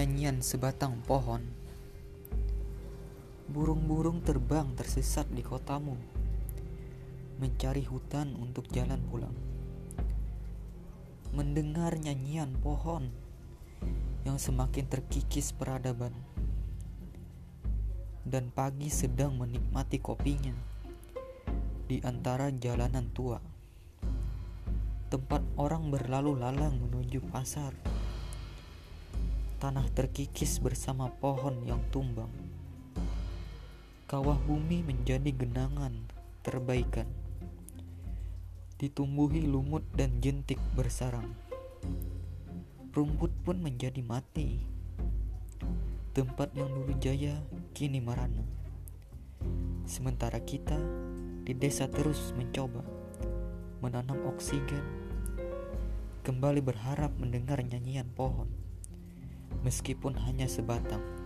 nyanyian sebatang pohon. Burung-burung terbang tersesat di kotamu, mencari hutan untuk jalan pulang. Mendengar nyanyian pohon yang semakin terkikis peradaban, dan pagi sedang menikmati kopinya di antara jalanan tua, tempat orang berlalu lalang menuju pasar tanah terkikis bersama pohon yang tumbang. Kawah bumi menjadi genangan terbaikan. Ditumbuhi lumut dan jentik bersarang. Rumput pun menjadi mati. Tempat yang dulu jaya kini marana. Sementara kita di desa terus mencoba menanam oksigen, kembali berharap mendengar nyanyian pohon meskipun hanya sebatang.